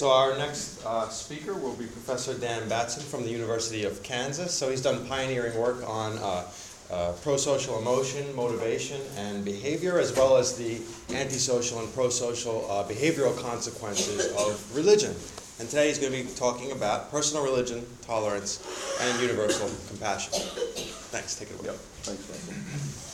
So our next uh, speaker will be Professor Dan Batson from the University of Kansas. So he's done pioneering work on uh, uh, pro-social emotion, motivation, and behavior, as well as the antisocial and pro-social uh, behavioral consequences of religion. And today he's going to be talking about personal religion, tolerance, and universal compassion. Thanks. Take it away. Yep. Thanks.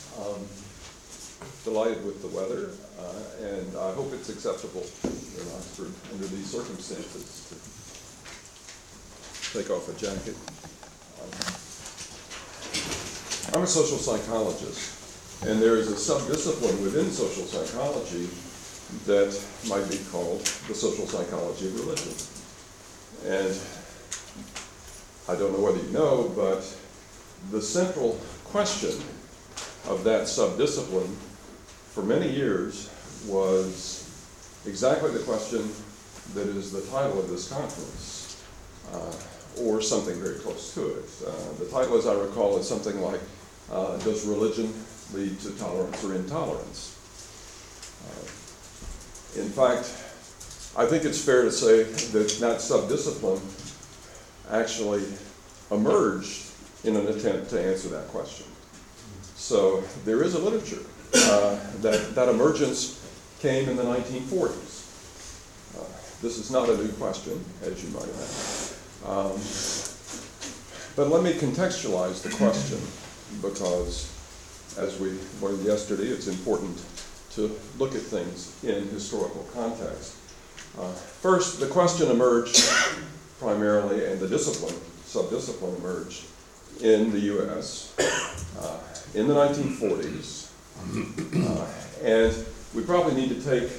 Delighted with the weather, uh, and I hope it's acceptable in Oxford under these circumstances to take off a jacket. Um, I'm a social psychologist, and there is a subdiscipline within social psychology that might be called the social psychology of religion. And I don't know whether you know, but the central question of that subdiscipline for many years was exactly the question that is the title of this conference, uh, or something very close to it. Uh, the title, as I recall, is something like uh, Does religion lead to tolerance or intolerance? Uh, in fact, I think it's fair to say that that subdiscipline actually emerged in an attempt to answer that question. So there is a literature uh, that, that emergence came in the 1940s. Uh, this is not a new question, as you might imagine. Um, but let me contextualize the question because, as we learned yesterday, it's important to look at things in historical context. Uh, first, the question emerged primarily, and the discipline, subdiscipline emerged in the US uh, in the 1940s uh, and we probably need to take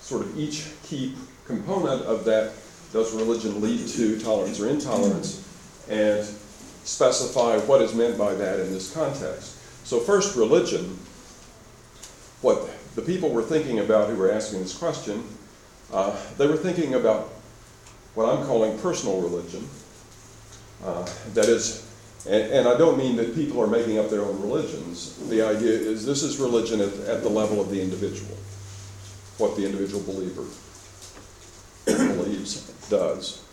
sort of each key component of that does religion lead to tolerance or intolerance and specify what is meant by that in this context. So, first, religion. What the people were thinking about who were asking this question, uh, they were thinking about what I'm calling personal religion. Uh, that is, and, and, I don't mean that people are making up their own religions. The idea is this is religion at, at the level of the individual, what the individual believer believes, does,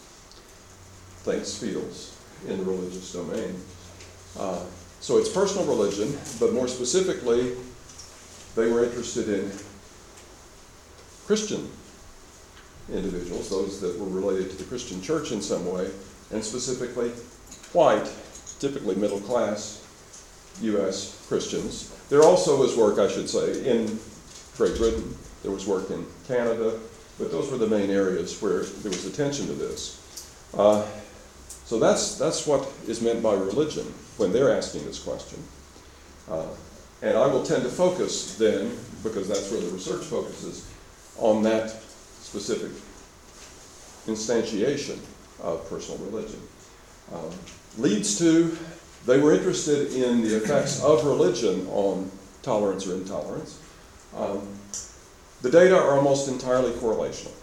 thinks, feels in the religious domain. Uh, so it's personal religion, but more specifically, they were interested in Christian individuals, those that were related to the Christian church in some way, and specifically white typically middle class U.S. Christians. There also was work, I should say, in Great Britain. There was work in Canada, but those were the main areas where there was attention to this. Uh, so that's, that's what is meant by religion when they're asking this question. Uh, and I will tend to focus then, because that's where the research focuses, on that specific instantiation of personal religion. Um, leads to they were interested in the effects of religion on tolerance or intolerance. Um, the data are almost entirely correlational.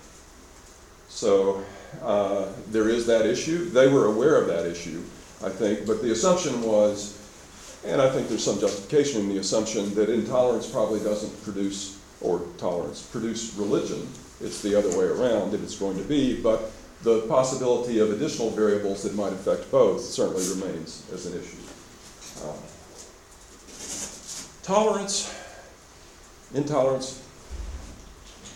So uh, there is that issue. They were aware of that issue, I think, but the assumption was, and I think there's some justification in the assumption, that intolerance probably doesn't produce, or tolerance, produce religion. It's the other way around that it's going to be, but the possibility of additional variables that might affect both certainly remains as an issue. Uh, tolerance, intolerance,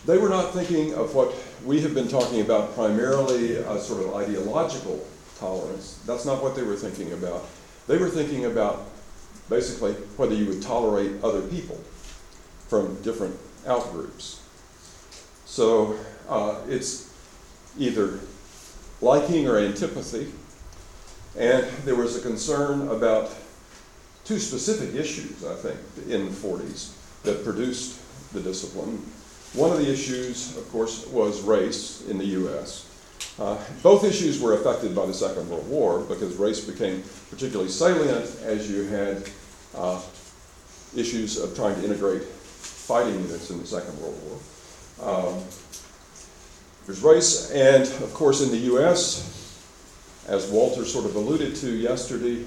they were not thinking of what we have been talking about primarily a sort of ideological tolerance. That's not what they were thinking about. They were thinking about basically whether you would tolerate other people from different outgroups. So uh, it's either liking or antipathy. And there was a concern about two specific issues, I think, in the 40s that produced the discipline. One of the issues, of course, was race in the U.S. Uh, both issues were affected by the Second World War because race became particularly salient as you had uh, issues of trying to integrate fighting units in the Second World War. Um, there's race, and of course, in the U.S., as Walter sort of alluded to yesterday,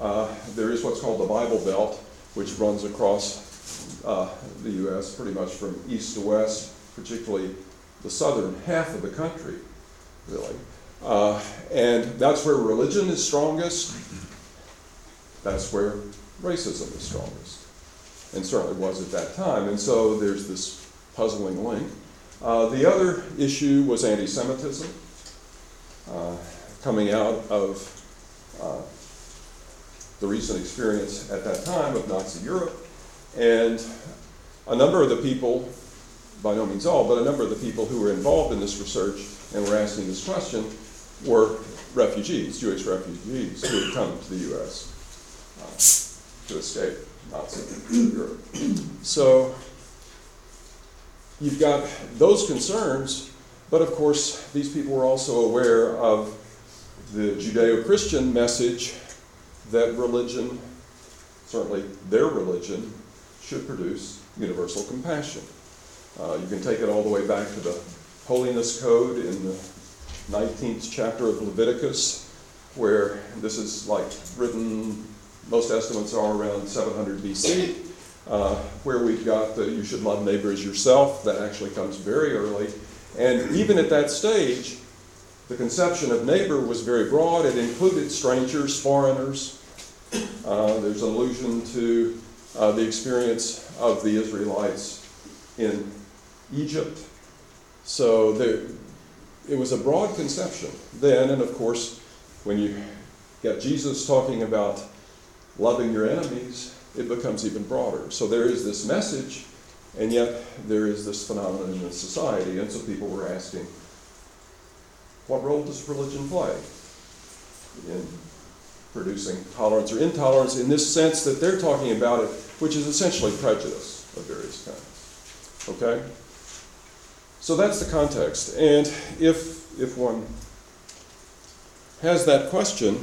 uh, there is what's called the Bible Belt, which runs across uh, the U.S. pretty much from east to west, particularly the southern half of the country, really. Uh, and that's where religion is strongest. That's where racism is strongest. And certainly was at that time. And so there's this puzzling link. Uh, the other issue was anti Semitism, uh, coming out of uh, the recent experience at that time of Nazi Europe. And a number of the people, by no means all, but a number of the people who were involved in this research and were asking this question were refugees, Jewish refugees who had come to the US uh, to escape Nazi Europe. So you've got those concerns, but of course, these people were also aware of the Judeo Christian message that religion, certainly their religion, should produce universal compassion. Uh, you can take it all the way back to the Holiness Code in the 19th chapter of Leviticus, where this is like written, most estimates are around 700 BC, uh, where we've got the you should love neighbor as yourself. That actually comes very early. And even at that stage, the conception of neighbor was very broad. It included strangers, foreigners. Uh, there's allusion to uh, the experience of the Israelites in Egypt. So there, it was a broad conception then, and of course, when you get Jesus talking about loving your enemies, it becomes even broader. So there is this message, and yet there is this phenomenon in society, and so people were asking, what role does religion play in producing tolerance or intolerance in this sense that they're talking about it, which is essentially prejudice of various kinds? Okay? So that's the context. And if, if one has that question,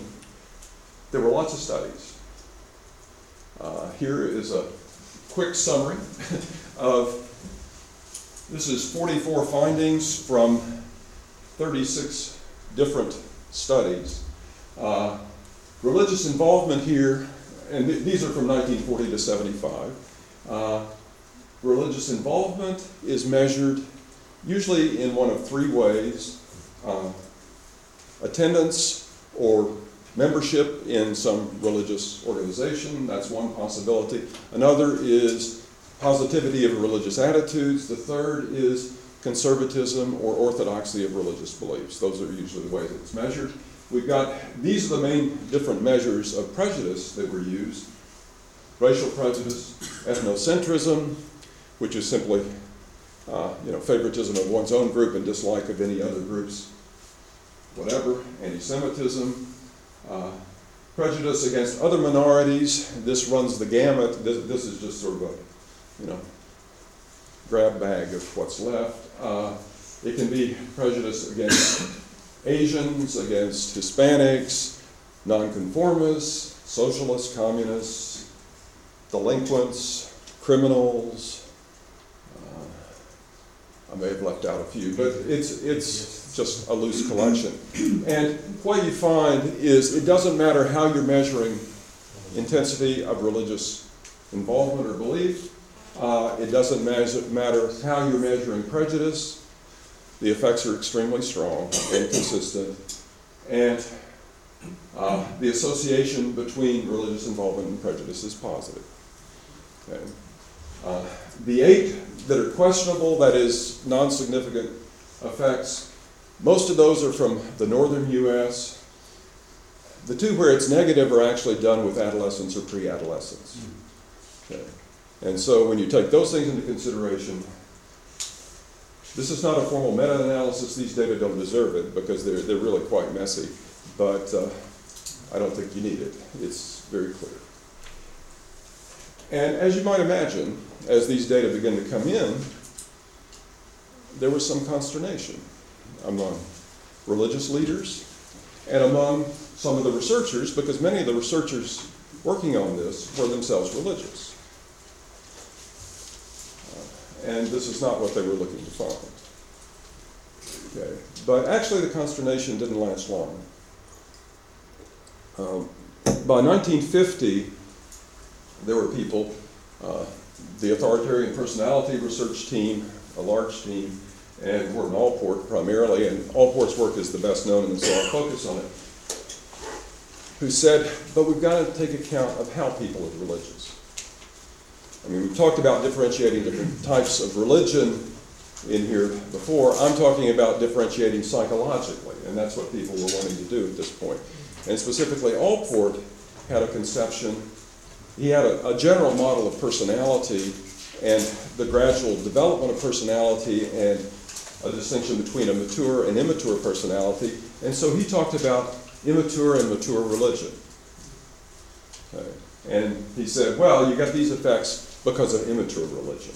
there were lots of studies. Uh, here is a quick summary of this is 44 findings from 36 different studies. Uh, religious involvement here, and th- these are from 1940 to 75. Uh, religious involvement is measured usually in one of three ways uh, attendance or membership in some religious organization, that's one possibility. Another is positivity of religious attitudes. The third is conservatism or orthodoxy of religious beliefs. Those are usually the ways it's measured. We've got, these are the main different measures of prejudice that were used racial prejudice, ethnocentrism, which is simply uh, you know, favoritism of one's own group and dislike of any other groups, whatever, anti-Semitism, uh, prejudice against other minorities. This runs the gamut. This, this is just sort of a, you know, grab bag of what's left. Uh, it can be prejudice against Asians, against Hispanics, nonconformists, socialists, communists, delinquents, criminals, I may have left out a few, but it's, it's just a loose collection. And what you find is it doesn't matter how you're measuring intensity of religious involvement or belief, uh, it doesn't matter how you're measuring prejudice, the effects are extremely strong and consistent. And uh, the association between religious involvement and prejudice is positive. Okay. Uh, the eight that are questionable, that is, non significant effects, most of those are from the northern U.S. The two where it's negative are actually done with adolescents or pre adolescents. Okay. And so when you take those things into consideration, this is not a formal meta analysis. These data don't deserve it because they're, they're really quite messy. But uh, I don't think you need it. It's very clear. And as you might imagine, as these data begin to come in, there was some consternation among religious leaders and among some of the researchers, because many of the researchers working on this were themselves religious. Uh, and this is not what they were looking to find. Okay. But actually, the consternation didn't last long. Um, by 1950, there were people uh, the authoritarian personality research team, a large team, and Gordon Allport primarily, and Allport's work is the best known, and so I'll focus on it, who said, but we've got to take account of how people are religious. I mean, we've talked about differentiating different types of religion in here before. I'm talking about differentiating psychologically, and that's what people were wanting to do at this point. And specifically, Allport had a conception, he had a, a general model of personality and the gradual development of personality and a distinction between a mature and immature personality. And so he talked about immature and mature religion. Okay. And he said, well, you got these effects because of immature religion.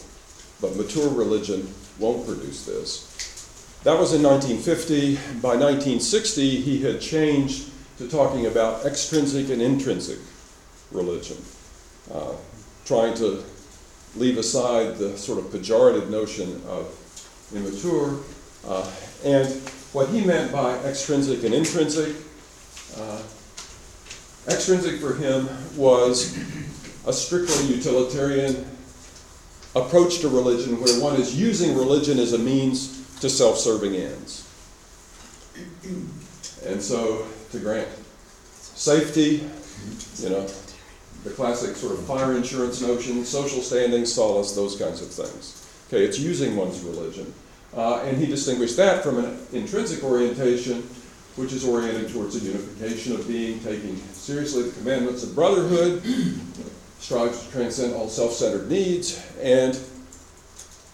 But mature religion won't produce this. That was in 1950. By 1960, he had changed to talking about extrinsic and intrinsic religion, uh, trying to leave aside the sort of pejorative notion of immature. Uh, and what he meant by extrinsic and intrinsic, uh, extrinsic for him was a strictly utilitarian approach to religion where one is using religion as a means to self serving ends. And so, to grant safety, you know, the classic sort of fire insurance notion, social standing, solace, those kinds of things. Okay, it's using one's religion. Uh, and he distinguished that from an intrinsic orientation, which is oriented towards a unification of being, taking seriously the commandments of brotherhood, strives to transcend all self centered needs, and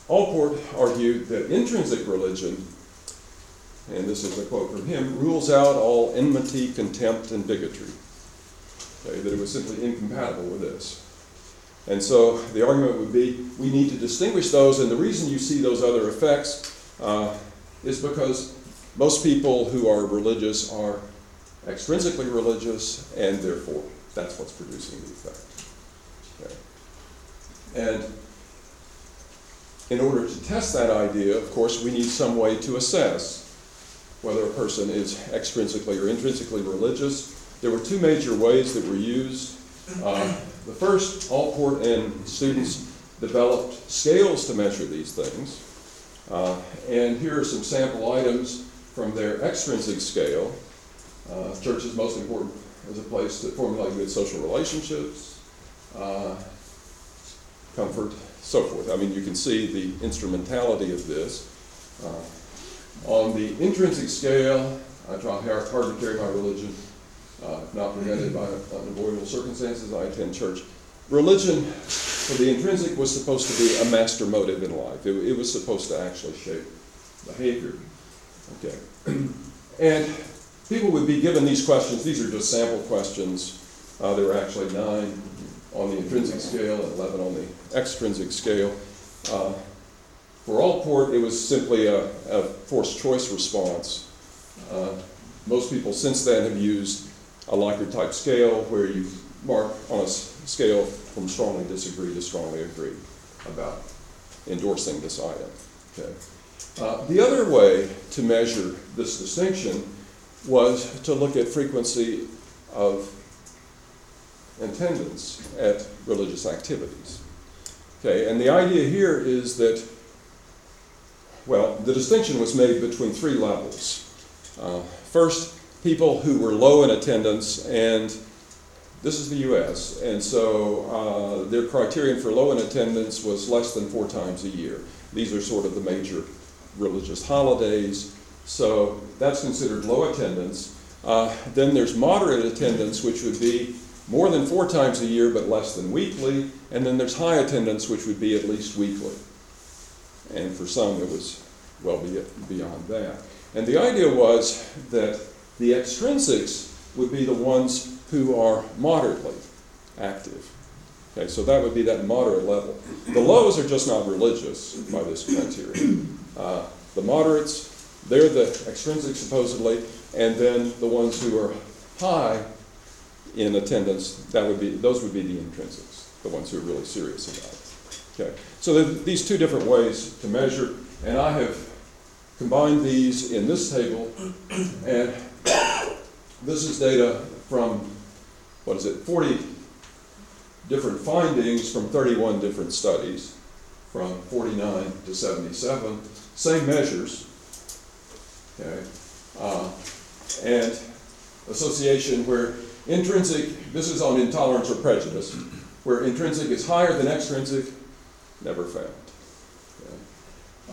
Allport argued that intrinsic religion, and this is a quote from him, rules out all enmity, contempt, and bigotry. Okay, that it was simply incompatible with this. And so the argument would be we need to distinguish those, and the reason you see those other effects uh, is because most people who are religious are extrinsically religious, and therefore that's what's producing the effect. Okay. And in order to test that idea, of course, we need some way to assess whether a person is extrinsically or intrinsically religious. There were two major ways that were used. Uh, the first, Allport and students developed scales to measure these things. Uh, and here are some sample items from their extrinsic scale. Uh, church is most important as a place to formulate good social relationships, uh, comfort, so forth. I mean, you can see the instrumentality of this. Uh, on the intrinsic scale, I try hard to carry my religion, uh, not prevented by unavoidable circumstances. I attend church. Religion, for the intrinsic, was supposed to be a master motive in life. It, it was supposed to actually shape behavior. Okay. and people would be given these questions. These are just sample questions. Uh, there were actually nine on the intrinsic scale and 11 on the extrinsic scale. Uh, for Allport, it was simply a, a forced choice response. Uh, most people since then have used a Likert type scale where you mark on a scale from strongly disagree to strongly agree about endorsing this item. Okay. Uh, the other way to measure this distinction was to look at frequency of attendance at religious activities. Okay, and the idea here is that, well, the distinction was made between three levels. Uh, first, people who were low in attendance, and this is the US, and so uh, their criterion for low in attendance was less than four times a year. These are sort of the major religious holidays, so that's considered low attendance. Uh, then there's moderate attendance, which would be more than four times a year but less than weekly, and then there's high attendance, which would be at least weekly. And for some, it was well beyond that. And the idea was that the extrinsics would be the ones who are moderately active. Okay, so that would be that moderate level. The lows are just not religious by this criteria. Uh, the moderates, they're the extrinsic supposedly, and then the ones who are high in attendance, that would be, those would be the intrinsics, the ones who are really serious about it. Okay, so these two different ways to measure, and I have combined these in this table, and this is data from, what is it, 40 different findings from 31 different studies, from 49 to 77. same measures, okay, uh, and association where intrinsic, this is on intolerance or prejudice, where intrinsic is higher than extrinsic, never found. Okay.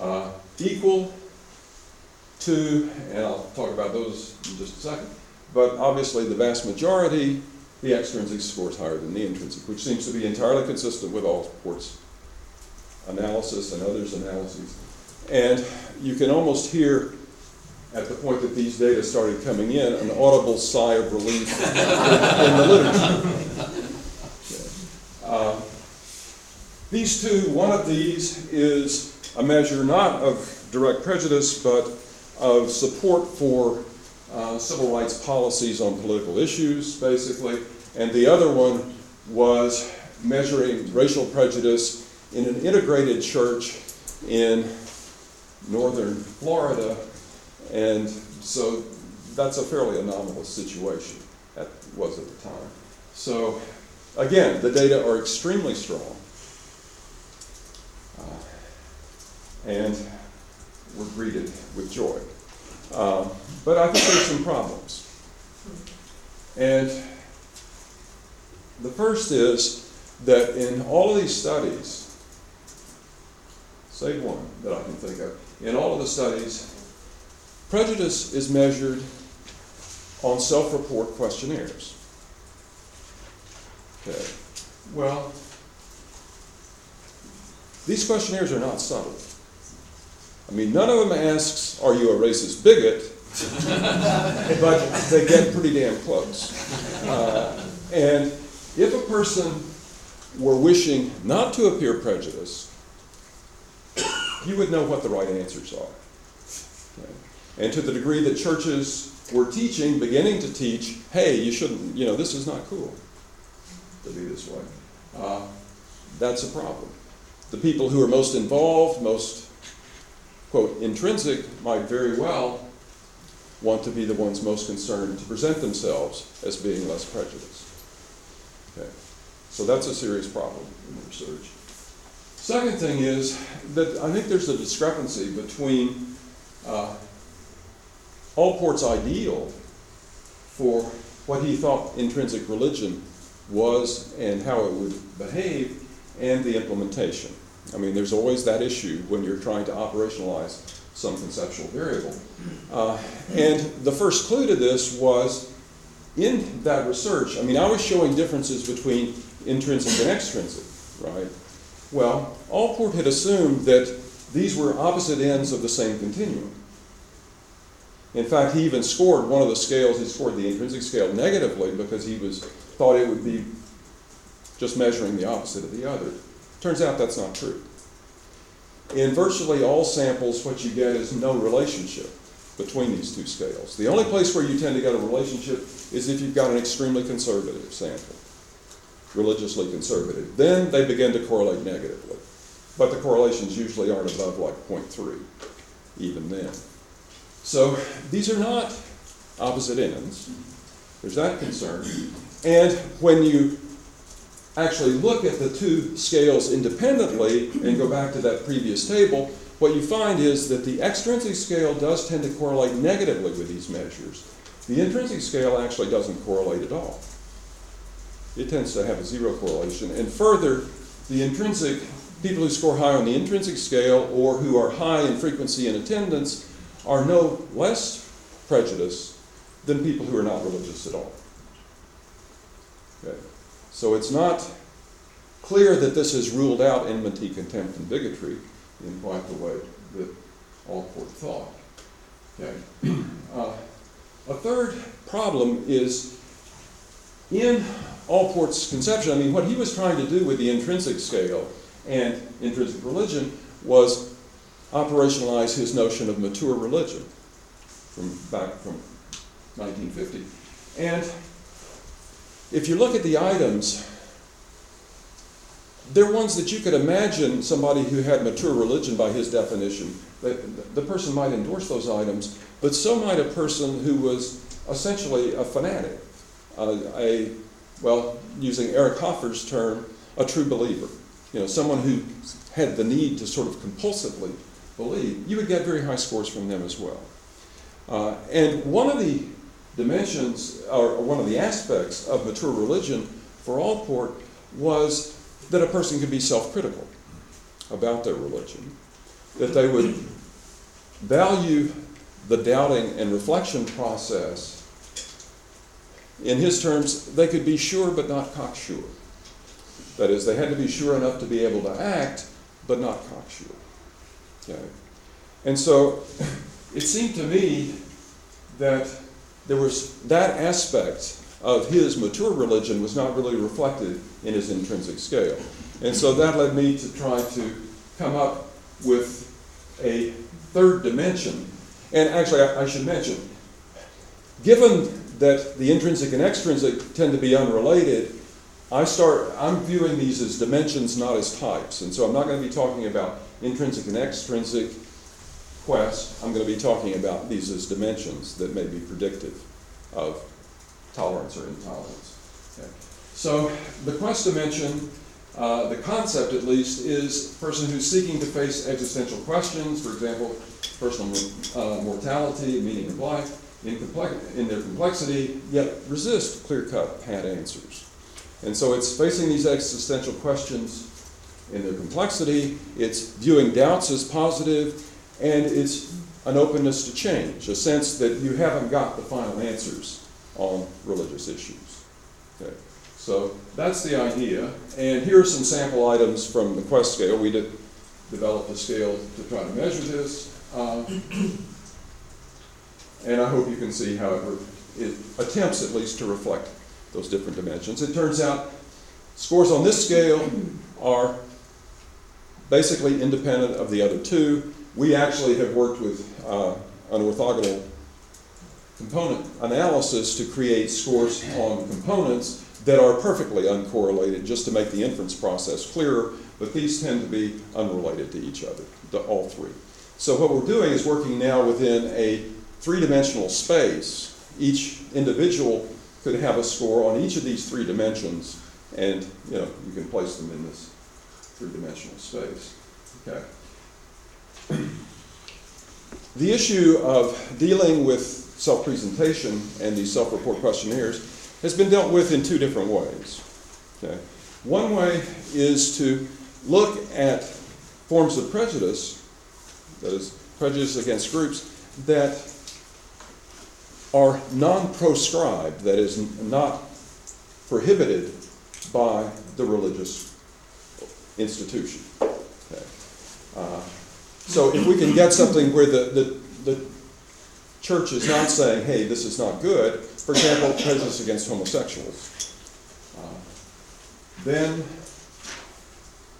Uh, equal to, and I'll talk about those in just a second, but obviously the vast majority, the extrinsic score is higher than the intrinsic, which seems to be entirely consistent with all Allport's analysis and others' analyses. And you can almost hear at the point that these data started coming in, an audible sigh of relief in the literature. Uh, these two, one of these is a measure not of direct prejudice, but of support for uh, civil rights policies on political issues, basically. And the other one was measuring racial prejudice in an integrated church in northern Florida and so that's a fairly anomalous situation, that was at the time. So again, the data are extremely strong. Uh, and we're greeted with joy. Um, but I think there's some problems. And the first is that in all of these studies, save one that I can think of, in all of the studies, Prejudice is measured on self report questionnaires. Okay. Well, these questionnaires are not subtle. I mean, none of them asks, Are you a racist bigot? but they get pretty damn close. Uh, and if a person were wishing not to appear prejudiced, you would know what the right answers are. Okay and to the degree that churches were teaching, beginning to teach, hey, you shouldn't, you know, this is not cool to be this way, uh, that's a problem. The people who are most involved, most, quote, intrinsic, might very well want to be the ones most concerned to present themselves as being less prejudiced. Okay. So that's a serious problem in the research. Second thing is that I think there's a discrepancy between uh, Allport's ideal for what he thought intrinsic religion was and how it would behave and the implementation. I mean, there's always that issue when you're trying to operationalize some conceptual variable. Uh, and the first clue to this was in that research. I mean, I was showing differences between intrinsic and extrinsic, right? Well, Allport had assumed that these were opposite ends of the same continuum. In fact, he even scored one of the scales, he scored the intrinsic scale negatively because he was thought it would be just measuring the opposite of the other. Turns out that's not true. In virtually all samples, what you get is no relationship between these two scales. The only place where you tend to get a relationship is if you've got an extremely conservative sample, religiously conservative. Then they begin to correlate negatively. But the correlations usually aren't above like 0.3, even then. So these are not opposite ends. There's that concern. And when you actually look at the two scales independently and go back to that previous table, what you find is that the extrinsic scale does tend to correlate negatively with these measures. The intrinsic scale actually doesn't correlate at all. It tends to have a zero correlation. And further, the intrinsic, people who score high on the intrinsic scale or who are high in frequency and attendance are no less prejudiced than people who are not religious at all. So it's not clear that this has ruled out enmity, contempt, and bigotry in quite the way that Allport thought. Okay. Uh, a third problem is in Allport's conception, I mean, what he was trying to do with the intrinsic scale and intrinsic religion was operationalize his notion of mature religion from back from 1950. And if you look at the items, they're ones that you could imagine somebody who had mature religion by his definition. The, person might endorse those items, but so might a person who was essentially a fanatic, uh, a, well, using Eric Hoffer's term, a true believer. You know, someone who had the need to sort of compulsively believe, you would get very high scores from them as well. Uh, and one of the dimensions, or one of the aspects of mature religion for Allport was that a person could be self critical about their religion, that they would value the doubting and reflection process. In his terms, they could be sure but not cocksure. That is, they had to be sure enough to be able to act, but not cocksure. Okay? And so it seemed to me that there was that aspect of his mature religion was not really reflected in his intrinsic scale. And so that led me to try to come up with a third dimension. And actually, I, I should mention, given that the intrinsic and extrinsic tend to be unrelated, I start, I'm viewing these as dimensions, not as types. And so I'm not going to be talking about intrinsic and extrinsic quest. I'm going to be talking about these as dimensions that may be predictive of tolerance or intolerance. Okay. So the quest dimension, uh, the concept at least, is a person who's seeking to face existential questions, for example, personal uh, mortality, meaning of life, in, in their complexity, yet resist clear-cut, pat answers. And so it's facing these existential questions in their complexity, it's viewing doubts as positive, and it's an openness to change, a sense that you haven't got the final answers on religious issues. Okay. So that's the idea. And here are some sample items from the Quest scale. We did develop a scale to try to measure this. Uh, and I hope you can see, however, it attempts at least to reflect those different dimensions. It turns out scores on this scale are basically independent of the other two. We actually have worked with uh, an orthogonal component analysis to create scores on components that are perfectly uncorrelated just to make the inference process clearer, but these tend to be unrelated to each other, the, all three. So what we're doing is working now within a three-dimensional space. Each individual could have a score on each of these three dimensions, and you know you can place them in this three-dimensional space. Okay. The issue of dealing with self-presentation and these self-report questionnaires has been dealt with in two different ways. Okay. One way is to look at forms of prejudice, that is, prejudice against groups, that are non proscribed, that is, not prohibited by the religious institution. Okay. Uh, so if we can get something where the, the, the church is not saying, hey, this is not good, for example, prejudice against homosexuals, uh, then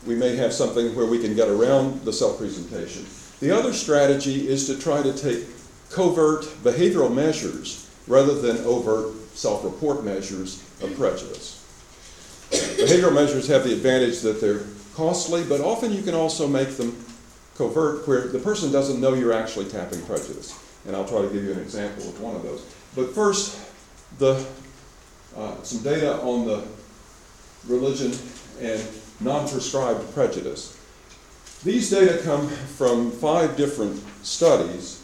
we may have something where we can get around the self presentation. The other strategy is to try to take covert behavioral measures rather than overt self report measures of prejudice. Behavioral measures have the advantage that they're costly, but often you can also make them covert where the person doesn't know you're actually tapping prejudice. And I'll try to give you an example of one of those. But first, the, uh, some data on the religion and non proscribed prejudice. These data come from five different studies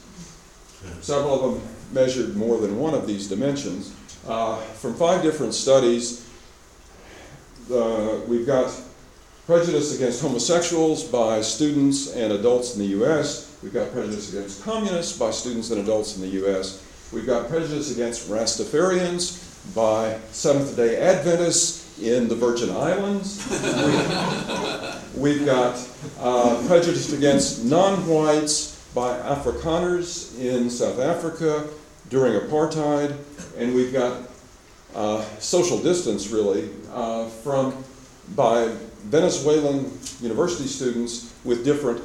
Several of them measured more than one of these dimensions. Uh, from five different studies, uh, we've got prejudice against homosexuals by students and adults in the U.S. We've got prejudice against communists by students and adults in the U.S. We've got prejudice against Rastafarians by Seventh day Adventists in the Virgin Islands. We've got uh, prejudice against non whites by Afrikaners in South Africa during apartheid, and we've got uh, social distance really uh, from by Venezuelan university students with different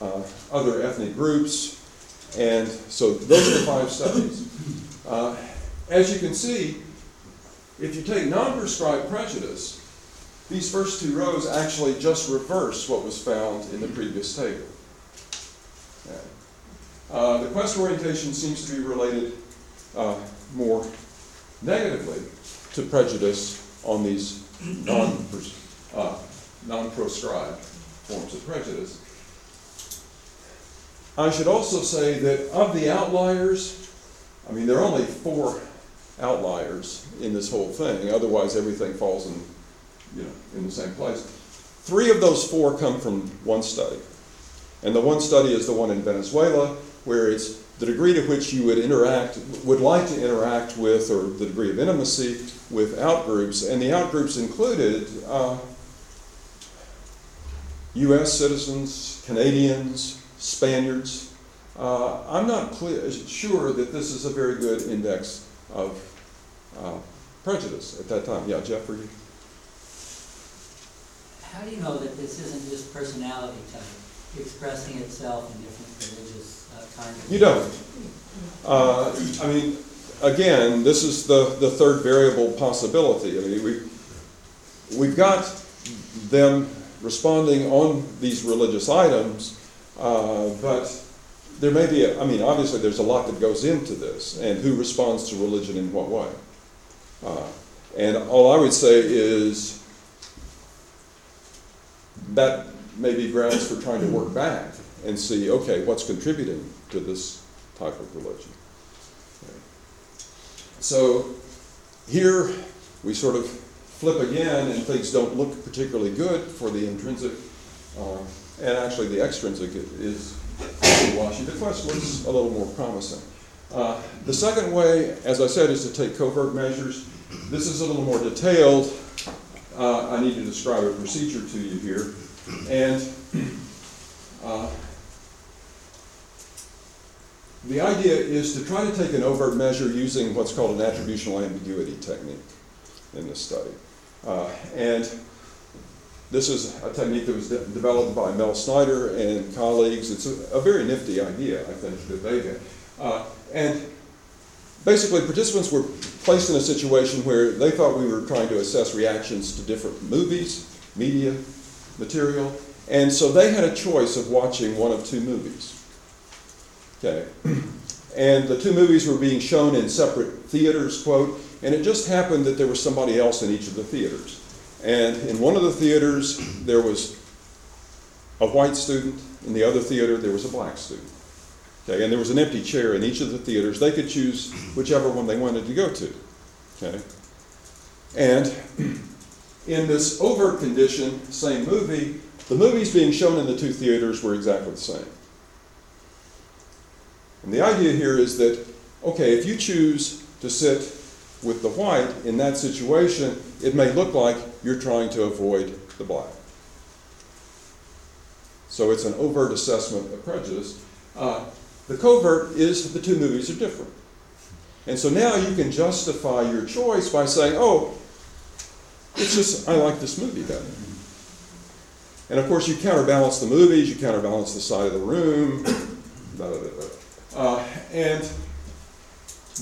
uh, other ethnic groups, and so those are the five studies. Uh, as you can see, if you take non-proscribed prejudice, these first two rows actually just reverse what was found in the previous table. Uh, the quest orientation seems to be related uh, more negatively to prejudice on these non, uh, non-proscribed forms of prejudice. I should also say that of the outliers, I mean, there are only four outliers in this whole thing. Otherwise, everything falls in, you know, in the same place. Three of those four come from one study. And the one study is the one in Venezuela, where it's the degree to which you would interact, would like to interact with, or the degree of intimacy with outgroups. And the outgroups included uh, US citizens, Canadians, Spaniards. Uh, I'm not clear, sure that this is a very good index of uh, prejudice at that time. Yeah, Jeff, you? How do you know that this isn't just personality type expressing itself in different religious uh, kinds of? You don't. Uh, I mean, again, this is the, the third variable possibility. I mean, we, we've got them responding on these religious items, uh, but there may be, a, I mean, obviously there's a lot that goes into this, and who responds to religion in what way. Uh, and all I would say is that may be grounds for trying to work back and see, okay, what's contributing to this type of religion. So here we sort of flip again and things don't look particularly good for the intrinsic, uh, and actually the extrinsic is washy. The quest looks a little more promising. Uh, the second way, as I said, is to take covert measures. This is a little more detailed. Uh, I need to describe a procedure to you here. And uh, the idea is to try to take an overt measure using what's called an attributional ambiguity technique in this study. Uh, and this is a technique that was de developed by Mel Snyder and colleagues. It's a, a very nifty idea, I think, that they. Uh, and basically, participants were placed in a situation where they thought we were trying to assess reactions to different movies, media, material, and so they had a choice of watching one of two movies. Okay. And the two movies were being shown in separate theaters, quote, and it just happened that there was somebody else in each of the theaters. And in one of the theaters, there was a white student, in the other theater, there was a black student. Okay, and there was an empty chair in each of the theaters. They could choose whichever one they wanted to go to. Okay? And in this overt condition, same movie, the movies being shown in the two theaters were exactly the same. And the idea here is that, okay, if you choose to sit with the white in that situation, it may look like you're trying to avoid the black. So it's an overt assessment of prejudice. Uh, the covert is the two movies are different. And so now you can justify your choice by saying, oh, it's just, I like this movie better. And of course, you counterbalance the movies, you counterbalance the side of the room, uh, and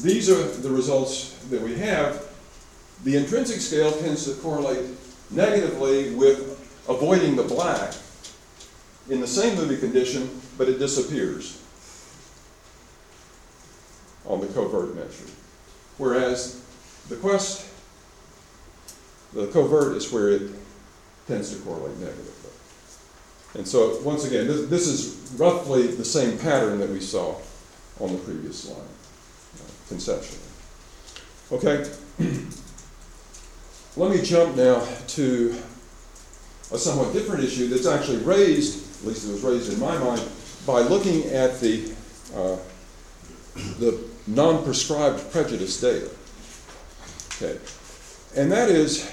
these are the results that we have. The intrinsic scale tends to correlate negatively with avoiding the black in the same movie condition, but it disappears on the covert measure. Whereas the quest, the covert is where it tends to correlate negatively. And so, once again, this, this is roughly the same pattern that we saw on the previous slide, conceptually. Okay, let me jump now to a somewhat different issue that's actually raised, at least it was raised in my mind, by looking at the, uh, the non-proscribed prejudice data. Okay, and that is,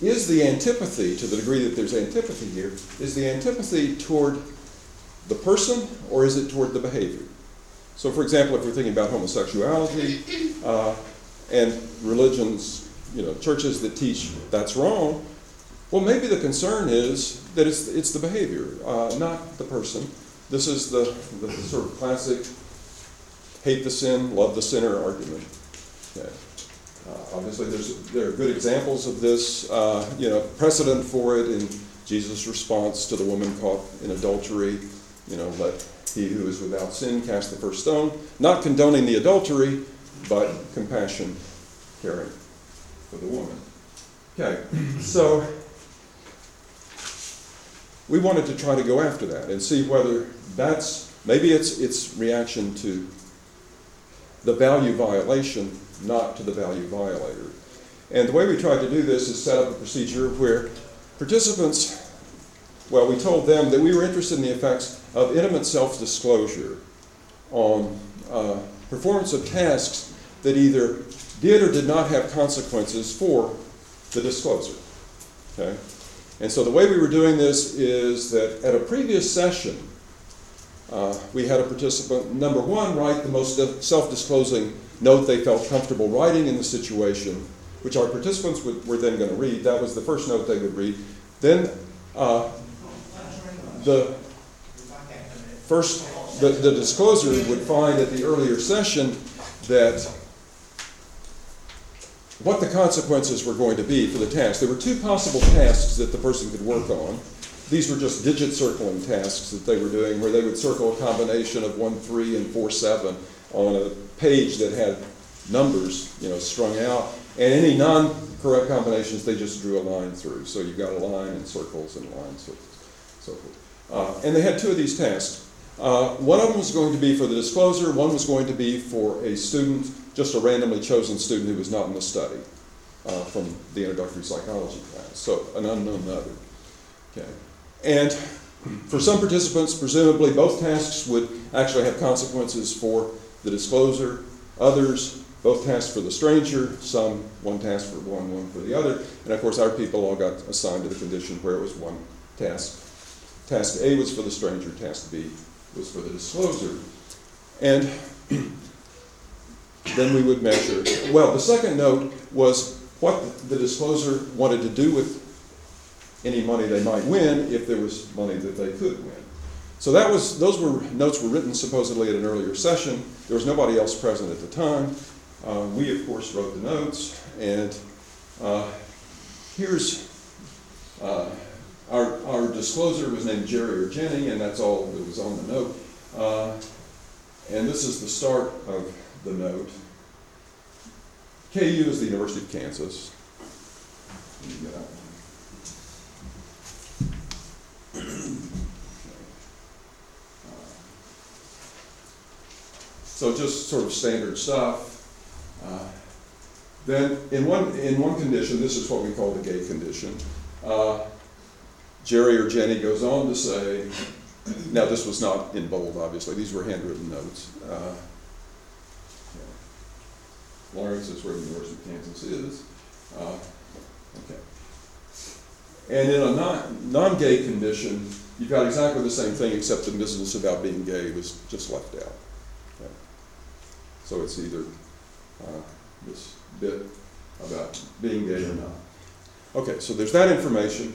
is the antipathy, to the degree that there's antipathy here, is the antipathy toward the person or is it toward the behavior? So, for example, if we're thinking about homosexuality uh, and religions, you know, churches that teach that's wrong, well, maybe the concern is that it's, it's the behavior, uh, not the person. This is the, the sort of classic hate the sin, love the sinner argument. Okay. Uh, obviously, there are good examples of this, uh, you know, precedent for it in Jesus' response to the woman caught in adultery, you know, let he who is without sin cast the first stone, not condoning the adultery, but compassion, caring for the woman. Okay, so we wanted to try to go after that and see whether that's Maybe it's, it's reaction to the value violation, not to the value violator. And the way we tried to do this is set up a procedure where participants, well, we told them that we were interested in the effects of intimate self-disclosure on uh, performance of tasks that either did or did not have consequences for the discloser. Okay? And so the way we were doing this is that at a previous session, uh, we had a participant, number one, write the most self-disclosing note they felt comfortable writing in the situation, which our participants would, were then going to read. That was the first note they would read. Then uh, the first, the, the discloser would find at the earlier session that what the consequences were going to be for the task. There were two possible tasks that the person could work on. These were just digit circling tasks that they were doing, where they would circle a combination of 1, 3, and 4, 7 on a page that had numbers, you know, strung out. And any non-correct combinations, they just drew a line through. So you've got a line and circles and lines, so, so forth. Uh, and they had two of these tasks. Uh, one of them was going to be for the disclosure, one was going to be for a student, just a randomly chosen student who was not in the study uh, from the introductory psychology class, so an unknown other. Okay. And for some participants, presumably both tasks would actually have consequences for the discloser, others, both tasks for the stranger, some one task for one, one for the other, and of course our people all got assigned to the condition where it was one task. Task A was for the stranger, task B was for the discloser. And then we would measure. Well, the second note was what the discloser wanted to do with any money they might win if there was money that they could win. So that was those were notes were written supposedly at an earlier session. There was nobody else present at the time. Uh, we of course wrote the notes, and uh, here's uh, our, our discloser was named Jerry or Jenny, and that's all that was on the note. Uh, and this is the start of the note. KU is the University of Kansas. So just sort of standard stuff. Uh, then in one, in one condition, this is what we call the gay condition. Uh, Jerry or Jenny goes on to say, now this was not in bold, obviously, these were handwritten notes. Uh, Lawrence is where the University of Kansas is. Uh, okay. And in a non, non-gay condition, you've got exactly the same thing, except the business about being gay was just left out. Okay. So it's either uh, this bit about being gay or not. Okay, so there's that information.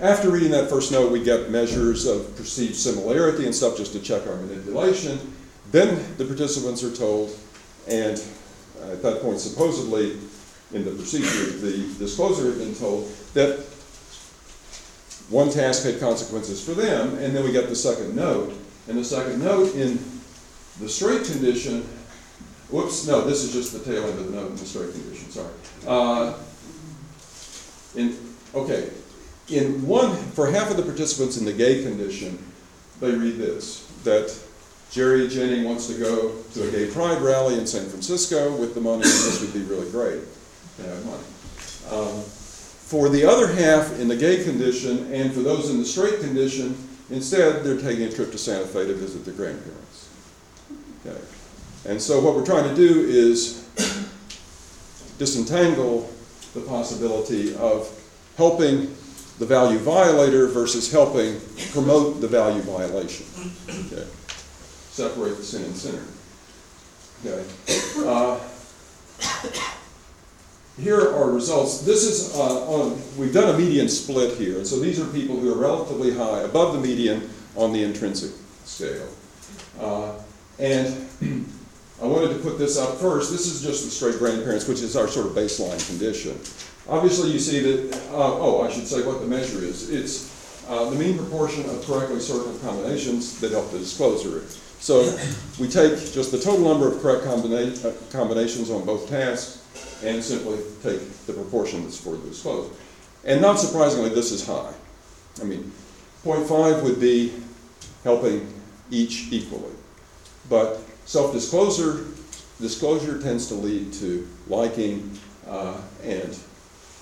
After reading that first note, we get measures of perceived similarity and stuff just to check our manipulation. Then the participants are told, and at that point, supposedly, in the procedure, the discloser had been told that one task had consequences for them, and then we get the second note. And the second note in the straight condition, whoops, no, this is just the tail end of the note in the straight condition, sorry. Uh, in, okay, in one, for half of the participants in the gay condition, they read this, that Jerry Jenny wants to go to a gay pride rally in San Francisco with the money, and this would be really great to have money. Um, for the other half in the gay condition, and for those in the straight condition, instead they're taking a trip to Santa Fe to visit their grandparents. Okay. And so what we're trying to do is disentangle the possibility of helping the value violator versus helping promote the value violation. Okay. Separate the sin and sinner. Okay. Uh, here are results. This is uh, on, we've done a median split here, and so these are people who are relatively high, above the median on the intrinsic scale. Uh, and I wanted to put this up first. This is just the straight grandparents, which is our sort of baseline condition. Obviously, you see that, uh, oh, I should say what the measure is. It's uh, the mean proportion of correctly circled combinations that help the disclosure. So we take just the total number of correct combina uh, combinations on both tasks and simply take the proportion that's for the discloser. And not surprisingly, this is high. I mean, 0.5 would be helping each equally. But self-disclosure, disclosure tends to lead to liking, uh, and,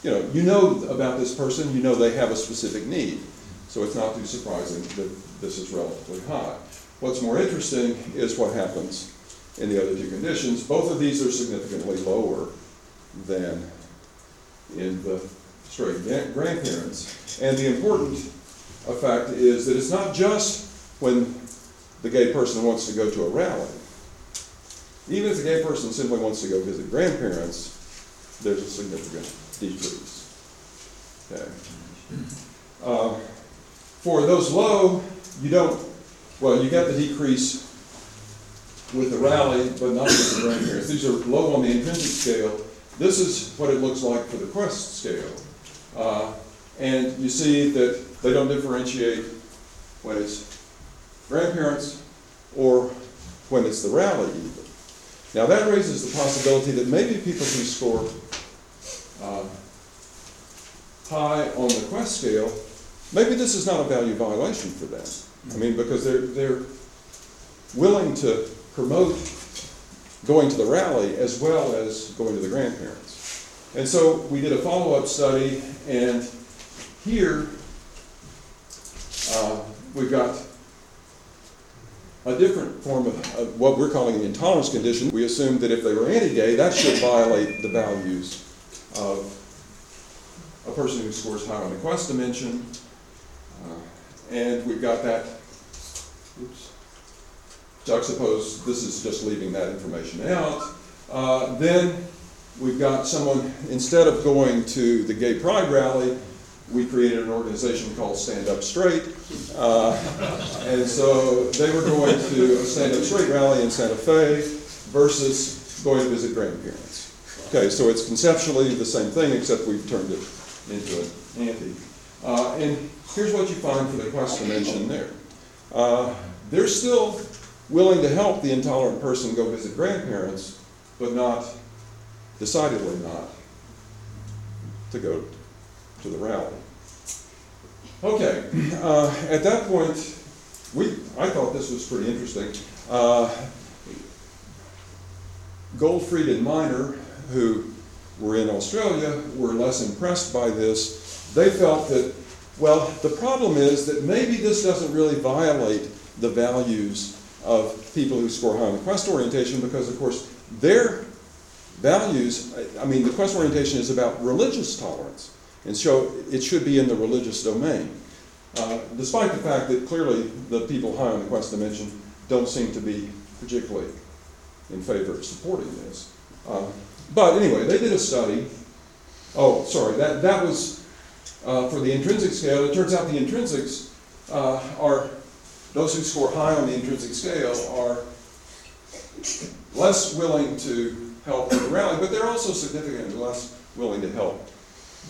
you know, you know about this person, you know they have a specific need. So it's not too surprising that this is relatively high. What's more interesting is what happens in the other two conditions. Both of these are significantly lower than in the straight grandparents. And the important effect is that it's not just when the gay person wants to go to a rally. Even if the gay person simply wants to go visit grandparents, there's a significant decrease. Okay. Uh, for those low, you don't, well, you get the decrease with the rally, but not with the grandparents. These are low on the intrinsic scale. This is what it looks like for the Quest scale. Uh, and you see that they don't differentiate when it's grandparents or when it's the rally even. Now that raises the possibility that maybe people who score uh, high on the Quest scale, maybe this is not a value violation for them. I mean, because they're, they're willing to promote going to the rally as well as going to the grandparents. And so we did a follow-up study, and here uh, we've got a different form of, of what we're calling the intolerance condition. We assumed that if they were anti-gay, that should violate the values of a person who scores high on the Quest dimension. Uh, and we've got that, oops, juxtapose, this is just leaving that information out. Uh, then we've got someone, instead of going to the gay pride rally, we created an organization called Stand Up Straight. Uh, and so they were going to a Stand Up Straight rally in Santa Fe versus going to visit grandparents. Okay, so it's conceptually the same thing, except we've turned it into an anti. Uh, and here's what you find for the Quest dimension there. Uh, they're still willing to help the intolerant person go visit grandparents, but not, decidedly not, to go to the rally. Okay, uh, at that point, we, I thought this was pretty interesting. Uh, Goldfried and Miner, who were in Australia, were less impressed by this. They felt that, well, the problem is that maybe this doesn't really violate the values of people who score high on the quest orientation because, of course, their values, I mean, the quest orientation is about religious tolerance. And so it should be in the religious domain. Uh, despite the fact that clearly the people high on the quest dimension don't seem to be particularly in favor of supporting this. Uh, but anyway, they did a study. Oh, sorry, that, that was uh, for the intrinsic scale. It turns out the intrinsics uh, are, those who score high on the intrinsic scale are less willing to help with the rally, but they're also significantly less willing to help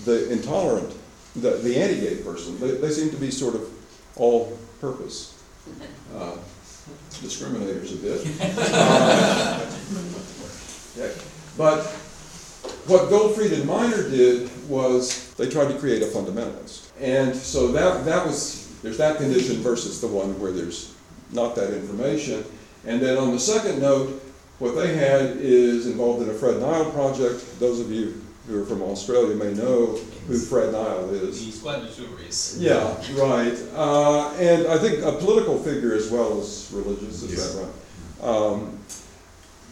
the intolerant, the, the anti-gay person. They, they seem to be sort of all purpose. Uh, discriminators a bit. Uh, yeah. But what Goldfried and Miner did was they tried to create a fundamentalist. And so that, that was, there's that condition versus the one where there's not that information. And then on the second note, what they had is involved in a Fred Nile project. Those of you who are from Australia may know who Fred Nile is. The squad of tourists. Yeah, right. Uh, and I think a political figure as well as religious, is Yes. that right? Um,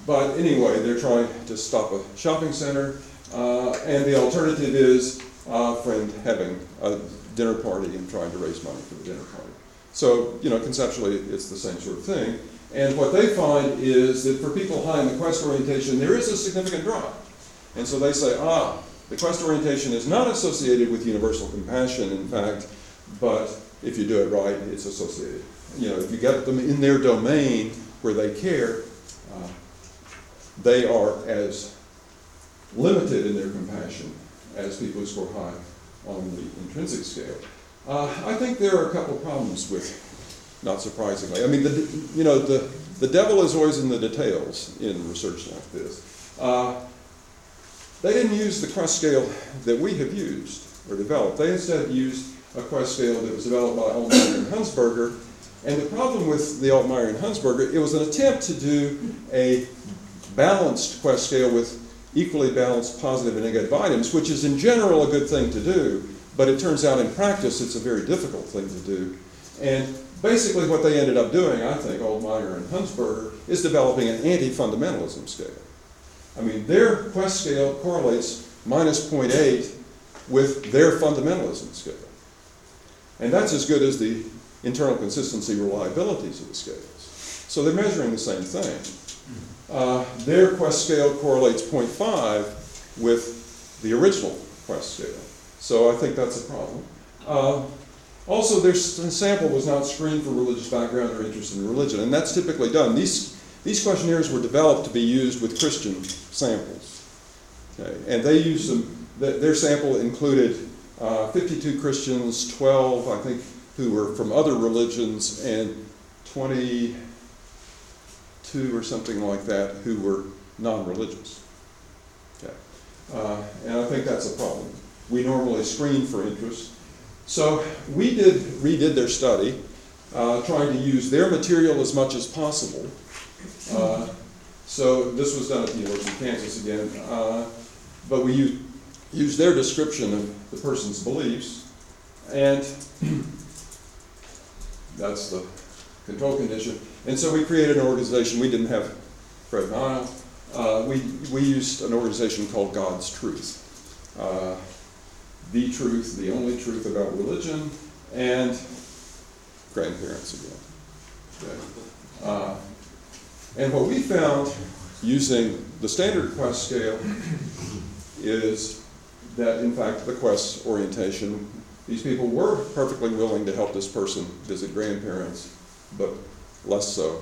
but anyway, they're trying to stop a shopping center, uh, and the alternative is a friend having a dinner party and trying to raise money for the dinner party. So, you know, conceptually, it's the same sort of thing. And what they find is that for people high in the quest orientation, there is a significant drop. And so they say, ah, the quest orientation is not associated with universal compassion, in fact, but if you do it right, it's associated. You know, if you get them in their domain where they care, uh, they are as limited in their compassion as people who score high on the intrinsic scale. Uh, I think there are a couple problems with, not surprisingly. I mean, the, you know, the, the devil is always in the details in research like this. Uh, they didn't use the quest scale that we have used or developed. They instead used a quest scale that was developed by Ullman and Hunsberger, And the problem with the Altemeyer and Hunsberger, it was an attempt to do a balanced quest scale with equally balanced positive and negative items, which is in general a good thing to do, but it turns out in practice it's a very difficult thing to do. And basically what they ended up doing, I think, Altemeyer and Hunsberger, is developing an anti-fundamentalism scale. I mean, their quest scale correlates minus 0.8 with their fundamentalism scale. And that's as good as the internal consistency reliabilities of the scales. So they're measuring the same thing. Uh, their quest scale correlates 0.5 with the original quest scale. So I think that's a problem. Uh, also, their sample was not screened for religious background or interest in religion, and that's typically done. These, these questionnaires were developed to be used with Christian samples. Okay, and they used them, their sample included uh, 52 Christians, 12, I think, who were from other religions, and 22 or something like that who were non religious. Okay. Uh, and I think that's a problem. We normally screen for interest. So we did, redid their study, uh, trying to use their material as much as possible. Uh, so this was done at the University of Kansas again, uh, but we used, used their description of the person's beliefs, and that's the control condition. And so we created an organization. We didn't have Fred Nile. Uh, we, we used an organization called God's Truth. Uh, the truth, the only truth about religion, and grandparents again. Okay. Uh, and what we found using the standard quest scale is that, in fact, the quest orientation, these people were perfectly willing to help this person visit grandparents, but less so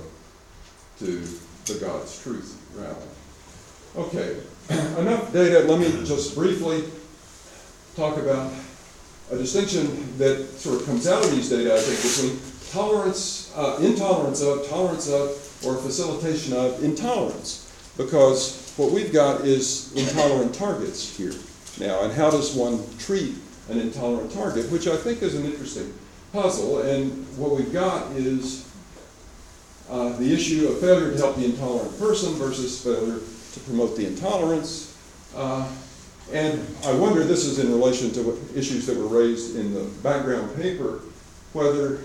to the God's truth rather. Okay, enough data. Let me just briefly talk about a distinction that sort of comes out of these data, I think, between tolerance, uh, intolerance of, tolerance of, or facilitation of intolerance. Because what we've got is intolerant targets here now, and how does one treat an intolerant target, which I think is an interesting puzzle. And what we've got is uh, the issue of failure to help the intolerant person versus failure to promote the intolerance. Uh, and I wonder, this is in relation to issues that were raised in the background paper, whether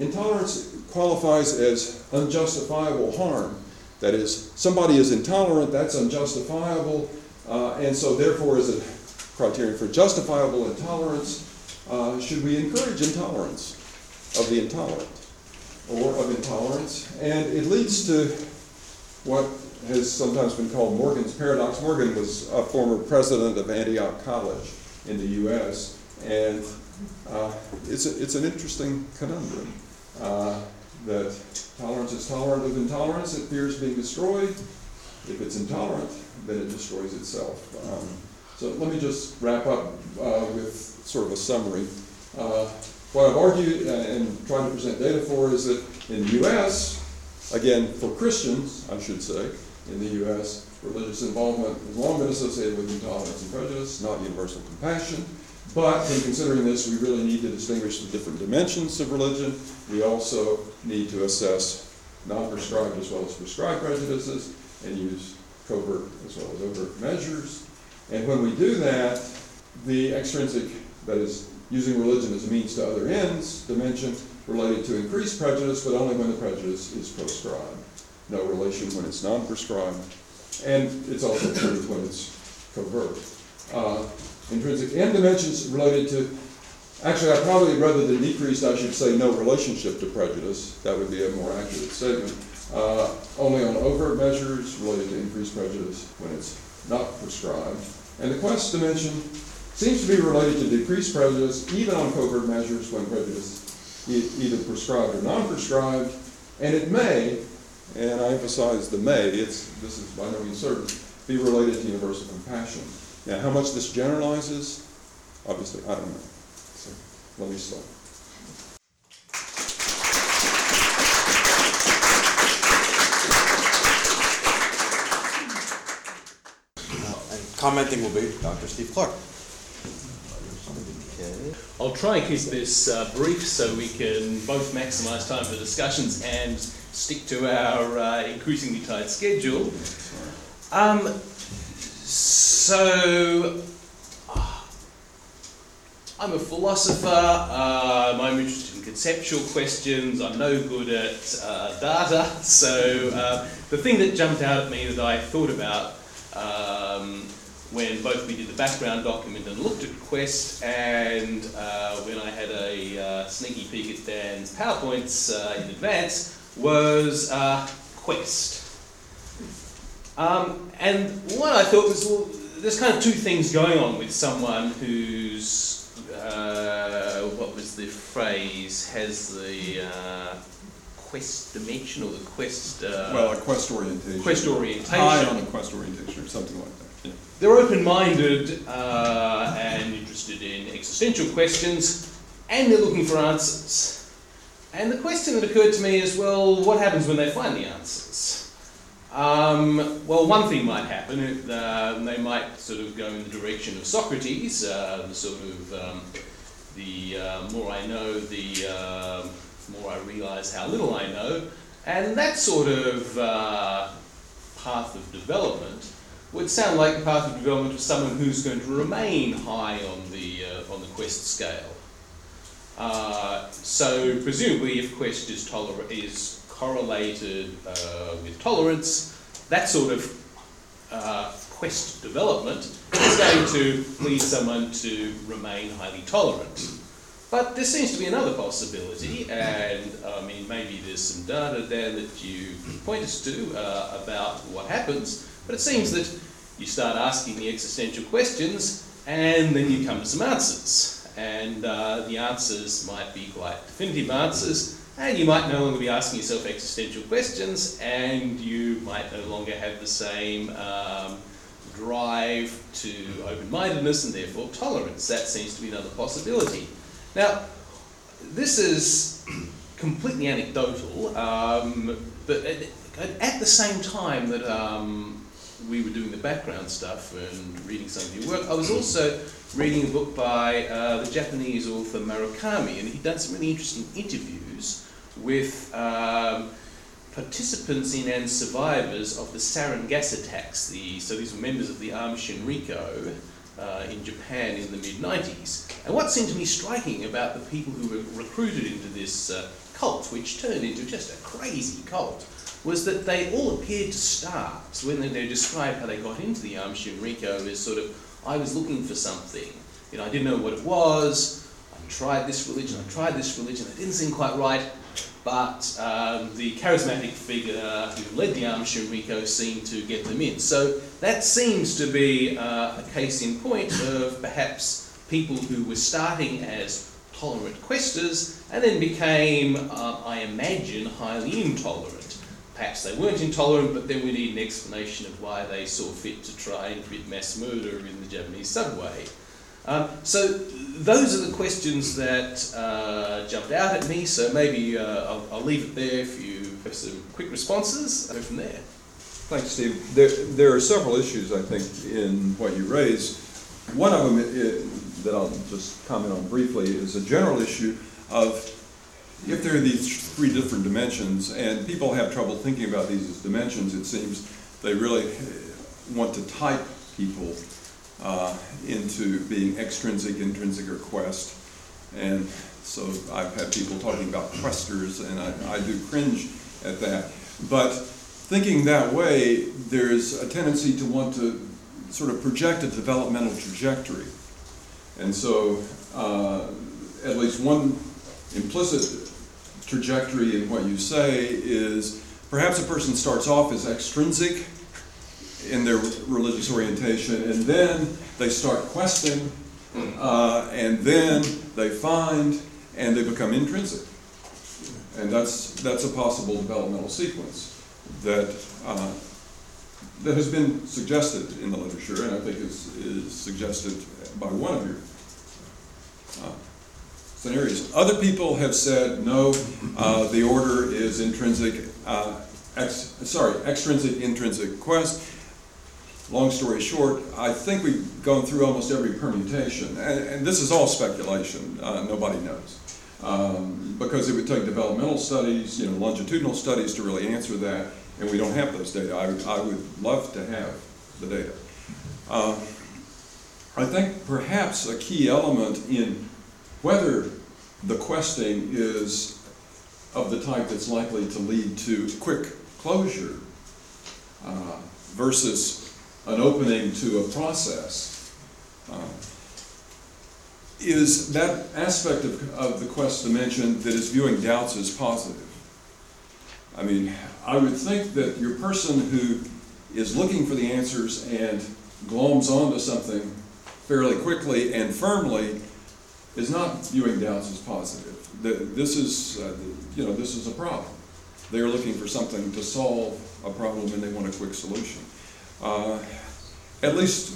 intolerance qualifies as unjustifiable harm. That is, somebody is intolerant, that's unjustifiable, uh, and so therefore is a criterion for justifiable intolerance. Uh, should we encourage intolerance of the intolerant or of intolerance? And it leads to what has sometimes been called Morgan's paradox. Morgan was a former president of Antioch College in the U.S., and uh, it's, a, it's an interesting conundrum uh, that tolerance is tolerant of intolerance, it fears being destroyed. If it's intolerant, then it destroys itself. Um, so let me just wrap up uh, with sort of a summary. What I've argued uh, and tried to present data for is that in the U.S., again, for Christians, I should say, in the U.S., religious involvement has long been associated with intolerance and prejudice, not universal compassion. But in considering this, we really need to distinguish the different dimensions of religion. We also need to assess non-proscribed as well as proscribed prejudices and use covert as well as overt measures. And when we do that, the extrinsic, that is, using religion as a means to other ends, dimension related to increased prejudice, but only when the prejudice is proscribed. No relation when it's non-proscribed. And it's also true when it's covert. Uh, intrinsic end dimensions related to, actually, I probably, rather than decreased, I should say no relationship to prejudice. That would be a more accurate statement. Uh, only on overt measures related to increased prejudice when it's not proscribed. And the quest dimension seems to be related to decreased prejudice, even on covert measures when prejudice e- either proscribed or non-proscribed. And it may, and I emphasize the may, it's, this is by no means certain, be related to universal compassion. Now, how much this generalizes, obviously, I don't know. So, let me stop. And commenting will be Dr. Steve Clark. I'll try and keep this uh, brief so we can both maximise time for discussions and stick to our uh, increasingly tight schedule. Um, so, uh, I'm a philosopher. I'm interested in conceptual questions. I'm no good at uh, data. So, uh, the thing that jumped out at me that I thought about um, when both we did the background document and looked at Quest, and uh, when I had a uh, sneaky peek at Dan's PowerPoints uh, in advance, was uh, Quest. Um, and what I thought was, well, there's kind of two things going on with someone who's, uh, what was the phrase, has the uh, quest dimension or the quest. Uh, Well, a quest orientation. Quest orientation. High on a quest orientation or something like that. They're open-minded uh, and interested in existential questions, and they're looking for answers. And the question that occurred to me is, well, what happens when they find the answers? Um, well, one thing might happen. Uh, they might sort of go in the direction of Socrates, uh, the sort of um, the uh, more I know, the uh, more I realise how little I know, and that sort of uh, path of development would sound like the path of development of someone who's going to remain high on the uh, on the quest scale. Uh, so presumably, if quest is toler- is correlated uh, with tolerance, that sort of uh, quest development is going to lead someone to remain highly tolerant. But there seems to be another possibility, and I mean, maybe there's some data there that you point us to uh, about what happens, but it seems that you start asking the existential questions, and then you come to some answers. And uh, the answers might be quite definitive answers, and you might no longer be asking yourself existential questions, and you might no longer have the same um, drive to open mindedness and therefore tolerance. That seems to be another possibility. Now, this is completely anecdotal, um, but at, the same time that um, we were doing the background stuff and reading some of your work, I was also reading a book by uh, the Japanese author Murakami, and he'd done some really interesting interviews with um, participants in and survivors of the sarin gas attacks. The, so these were members of the Aum Shinrikyo uh, in Japan in the mid 90s. And what seemed to me striking about the people who were recruited into this uh, cult, which turned into just a crazy cult, was that they all appeared to start, when they, they describe how they got into the Aum Shinrikyo, as sort of, I was looking for something. You know, I didn't know what it was. I tried this religion, I tried this religion, it didn't seem quite right. But um, the charismatic figure who led the Aum Shinrikyo seemed to get them in. So that seems to be uh, a case in point of perhaps people who were starting as tolerant questers and then became, uh, I imagine, highly intolerant. Perhaps they weren't intolerant, but then we need an explanation of why they saw fit to try and commit mass murder in the Japanese subway. Um, so those are the questions that uh, jumped out at me. So maybe uh, I'll, I'll, leave it there if you have some quick responses. Go from there. Thanks, Steve. There, there are several issues, I think, in what you raise. One of them it, that I'll just comment on briefly is a general issue of if there are these three different dimensions, and people have trouble thinking about these as dimensions, it seems they really want to type people uh, into being extrinsic, intrinsic, or quest. And so I've had people talking about questers, and I, I do cringe at that. But thinking that way, there's a tendency to want to sort of project a developmental trajectory. And so, uh, at least one implicit trajectory in what you say is perhaps a person starts off as extrinsic in their religious orientation, and then they start questing, uh, and then they find, and they become intrinsic. And that's, that's a possible developmental sequence that, uh, that has been suggested in the literature, and I think is, is suggested by one of your uh, scenarios. Other people have said, no, uh, the order is intrinsic, uh, ex, sorry, extrinsic, intrinsic quest. long story short, I think we've gone through almost every permutation, and, and this is all speculation, uh, nobody knows. Um, because it would take developmental studies, you know, longitudinal studies to really answer that, and we don't have those data. I, I would love to have the data. Um, I think perhaps a key element in whether the questing is of the type that's likely to lead to quick closure uh, versus an opening to a process uh, is that aspect of, of the quest dimension that is viewing doubts as positive. I mean, I would think that your person who is looking for the answers and gloms onto something fairly quickly and firmly is not viewing doubts as positive. This is, uh, you know, this is a problem. They are looking for something to solve a problem and they want a quick solution. Uh, At least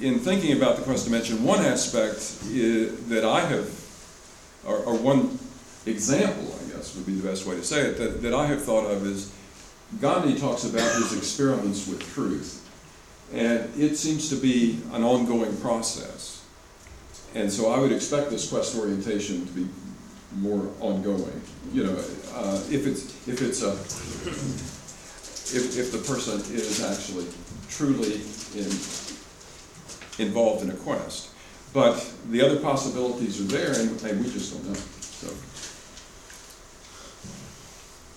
in thinking about the quest dimension, one aspect i- that I have, or, or one example, I guess would be the best way to say it, that, that I have thought of is Gandhi talks about his experiments with truth. And it seems to be an ongoing process. And so I would expect this quest orientation to be more ongoing. You know, uh, if it's, if it's a, if, if the person is actually truly in, involved in a quest. But the other possibilities are there and, and we just don't know, so.